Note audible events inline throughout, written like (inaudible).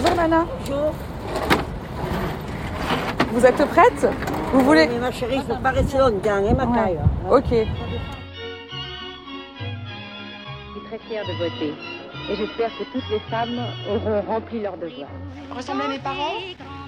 Bonjour Nana, Bonjour. vous êtes prête? Vous voulez Mais ma chérie, je ne pas rester longtemps, hein, ma Ouais. caille. Ok. Je suis très fière de voter. Et j'espère que toutes les femmes auront rempli leur devoir. Ressembler à mes parents?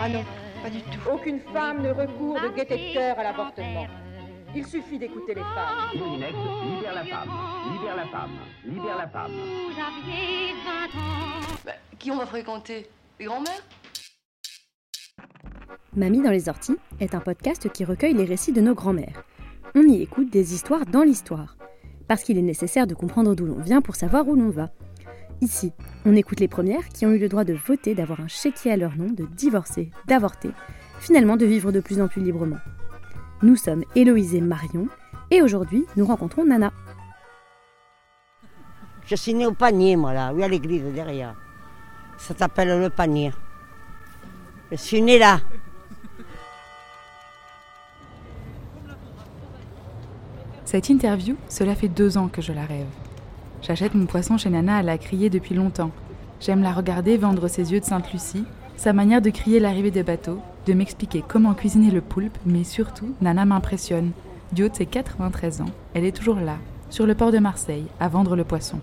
Ah non, pas du tout. Aucune femme ne recourt de cœur à l'avortement. Il suffit d'écouter les femmes. Libère la femme, libère la femme, libère la femme. Bah, qui on va fréquenter? Les grands-mères? Mamie dans les orties est un podcast qui recueille les récits de nos grands-mères. On y écoute des histoires dans l'histoire, parce qu'il est nécessaire de comprendre d'où l'on vient pour savoir où l'on va. Ici, on écoute les premières qui ont eu le droit de voter, d'avoir un chéquier à leur nom, de divorcer, d'avorter, finalement de vivre de plus en plus librement. Nous sommes Héloïse et Marion, et aujourd'hui, nous rencontrons Nana. Je suis née au panier, moi, là, oui, à l'église, derrière. Ça s'appelle le panier. Je suis née là. Cette interview, cela fait deux ans que je la rêve. J'achète mon poisson chez Nana à la crier depuis longtemps. J'aime la regarder vendre ses yeux de Sainte-Lucie, sa manière de crier l'arrivée des bateaux, de m'expliquer comment cuisiner le poulpe, mais surtout, Nana m'impressionne. Du haut de ses 93 ans, elle est toujours là, sur le port de Marseille, à vendre le poisson.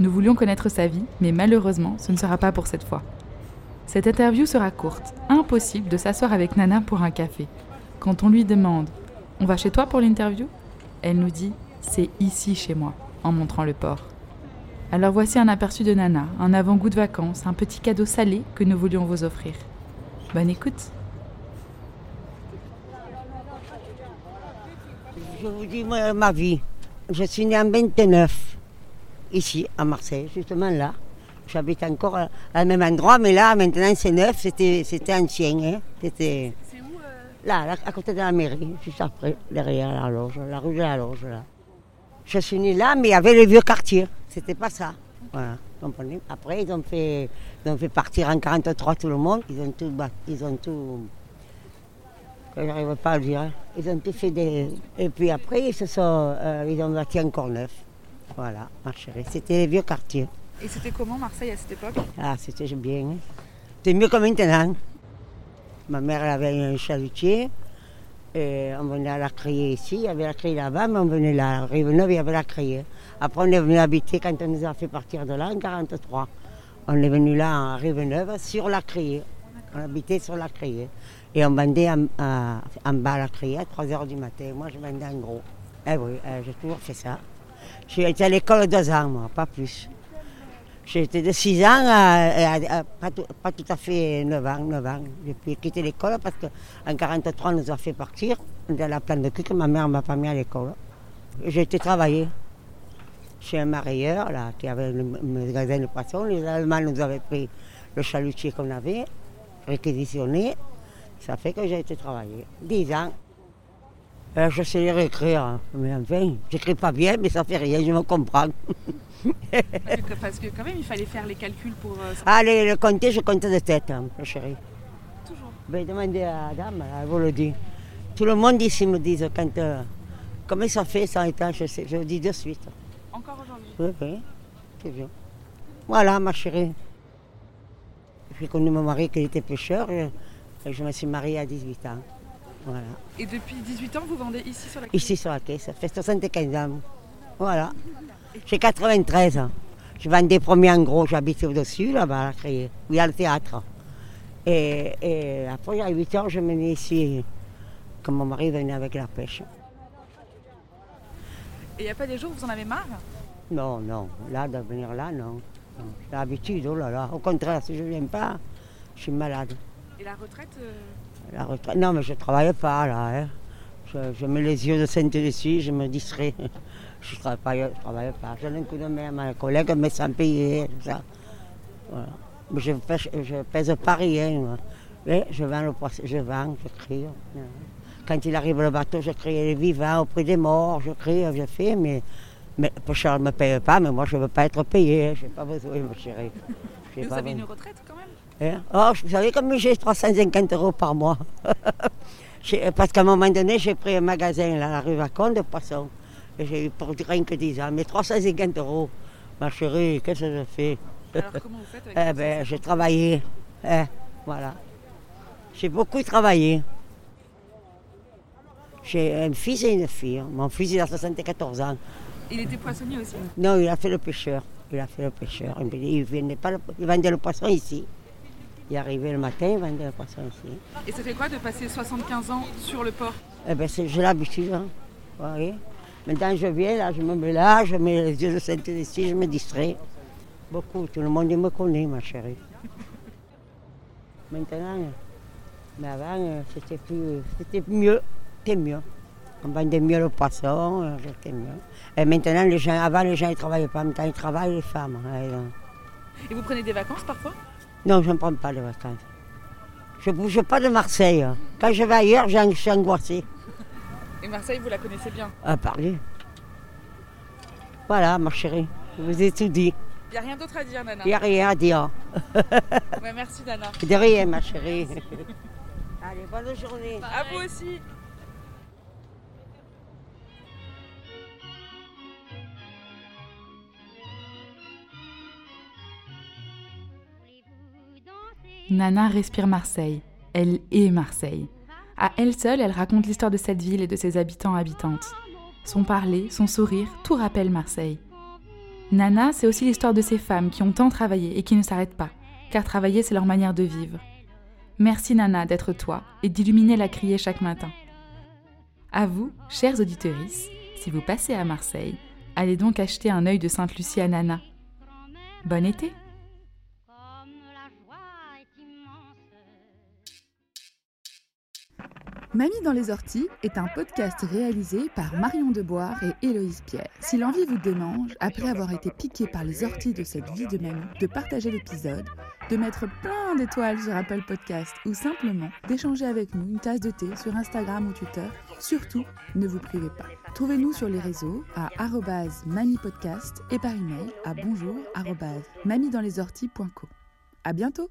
Nous voulions connaître sa vie, mais malheureusement, ce ne sera pas pour cette fois. Cette interview sera courte, impossible de s'asseoir avec Nana pour un café. Quand on lui demande On va chez toi pour l'interview? Elle nous dit C'est ici chez moi, en montrant le port. Alors voici un aperçu de Nana, un avant-goût de vacances, un petit cadeau salé que nous voulions vous offrir. Bonne écoute Je vous dis ma vie. Je suis née en 29, ici, à Marseille, justement là. J'habite encore à- à même endroit, mais là, maintenant, c'est neuf, c'était c'était ancien. Hein. C'était là, là, à côté de la mairie, juste après, derrière la loge, la rue de la loge, là. Je suis née là, mais il y avait le vieux quartier. C'était pas ça. Voilà, comprenez Après, ils ont, fait, ils ont fait partir en 43 tout le monde. Ils ont tout... Ils ont tout j'arrive pas à le dire. Ils ont tout fait des... Et puis après, ils se sont... euh, ils ont bâti encore neuf. Voilà, ma chérie. C'était les vieux quartiers. Et c'était comment Marseille à cette époque? Ah, c'était bien. hein. C'était mieux que maintenant. Ma mère elle avait un chalutier. Et on venait à la crier ici, il y avait la criée là-bas, mais on venait là. À Rive-Neuve, il y avait la criée. Après, on est venu habiter quand on nous a fait partir de là en 43. On est venu là à Rive-Neuve sur la criée. On habitait sur la criée. Et on vendait en, en bas à la criée à 3 h du matin. Moi, je vendais en gros. Eh oui, euh, j'ai toujours fait ça. J'ai été à l'école deux ans, moi, pas plus. J'ai été de 6 ans à, pas, tout, à fait 9 ans, 9 ans. J'ai pu quitter l'école parce qu'en 43, on nous a fait partir. À la plante de cul que ma mère m'a pas mis à l'école. J'ai été travailler chez un marailleur là, qui avait le magasin de poissons. Les Allemands nous avaient pris le chalutier qu'on avait, réquisitionné. Ça fait que j'ai été travailler. 10 ans. Euh, je sais lire et écrire, hein. mais enfin, j'écris pas bien, mais ça fait rien, je me comprends. Parce que quand même, il fallait faire les calculs pour... euh, Allez, le compter, je compte de tête, hein, ma chérie. Toujours. Ben, demandez à la dame, elle vous le dit. Tout le monde ici me dit quand. euh, comment ça fait 100 ans, je sais, je le dis de suite. Encore aujourd'hui Oui, oui, c'est bien. Voilà, ma chérie. J'ai connu mon mari qui était pêcheur et je me suis mariée à 18 ans. Voilà. Et depuis 18 ans, vous vendez ici sur la Ici sur la caisse, ça fait 75 ans. Voilà. J'ai 93 ans. Je vendais premiers en gros, j'habitais au-dessus, là-bas, à où il y a le théâtre. Et, et après, à 8 heures, je venais ici, quand mon mari venait avec la pêche. Et il n'y a pas des jours où vous en avez marre? Non, non, là, de venir là, non. non. J'ai l'habitude, oh là là. Au contraire, si je ne viens pas, je suis malade. Et la retraite euh, La retraite. Non, mais je ne travaille pas là. hein. Je, mets les yeux de Sainte dessus, je me distrais. (laughs) Je ne travaille, travaille, pas. Je donne un coup de main à ma collègue, mais sans payer, tout ça. Voilà. Mais je ne pèse pas rien. Mais je vends le poisson, je vends, je crie. Quand il arrive le bateau, je crie les vivants auprès des morts, je crie, je fais, mais, mais Charles ne me paye pas, mais moi je ne veux pas être payé, je n'ai pas besoin, ma chérie. vous avez une retraite quand même? Hein? Oh, vous savez comme j'ai 350 euros par mois. (laughs) Parce qu'à un moment donné, j'ai pris un magasin là, à la rue Vacon de poissons. J'ai eu pour rien que 10 ans, mais 350 euros. Ma chérie, qu'est-ce que je fais? Alors comment vous faites avec (laughs) Eh ben, j'ai travaillé. Eh, voilà. J'ai beaucoup travaillé. J'ai un fils et une fille. Mon fils, il a 74 ans. Il était poissonnier aussi Non, il a fait le pêcheur. Il a fait le pêcheur. Il, pas il vendait le poisson ici. Il arrivait le matin, il vendait le poisson ici. Et ça fait quoi de passer 75 ans sur le port? Eh bien, j'ai l'habitude. Hein. voyez? Maintenant, je viens, là, je me mets là, je mets les yeux de sainte ici, je me distrais. Beaucoup, tout le monde me connaît, ma chérie. Maintenant, mais avant, c'était plus, c'était mieux, c'était mieux. On vendait mieux le poisson, euh, c'était mieux. Et maintenant, les gens, avant, les gens ne travaillaient pas, maintenant, ils travaillent, les femmes. Hein, et vous prenez des vacances parfois? Non, je ne prends pas de vacances. Je ne bouge pas de Marseille. Quand je vais ailleurs, je suis angoissée. Et Marseille, vous la connaissez bien? À parler. Voilà, ma chérie, je vous ai tout dit. Il n'y a rien d'autre à dire, Nana? Il n'y a rien à dire. merci, Nana. De rien, ma chérie. (laughs) Allez, bonne journée. À vous aussi. Nana respire Marseille. Elle est Marseille. À elle seule, elle raconte l'histoire de cette ville et de ses habitants habitantes. Son parler, son sourire, tout rappelle Marseille. Nana, c'est aussi l'histoire de ces femmes qui ont tant travaillé et qui ne s'arrêtent pas, car travailler, c'est leur manière de vivre. Merci Nana d'être toi et d'illuminer la criée chaque matin. À vous, chers auditeurs, si vous passez à Marseille, allez donc acheter un œil de Sainte-Lucie à Nana. Bon été! Mamie dans les orties est un podcast réalisé par Marion Deboire et Héloïse Pierre. Si l'envie vous démange, après avoir été piqué par les orties de cette vie de mamie, de partager l'épisode, de mettre plein d'étoiles sur Apple Podcast ou simplement d'échanger avec nous une tasse de thé sur Instagram ou Twitter, surtout ne vous privez pas. Trouvez-nous sur les réseaux à mamipodcast et par email à bonjour mamiedanslеsorties.co. À bientôt!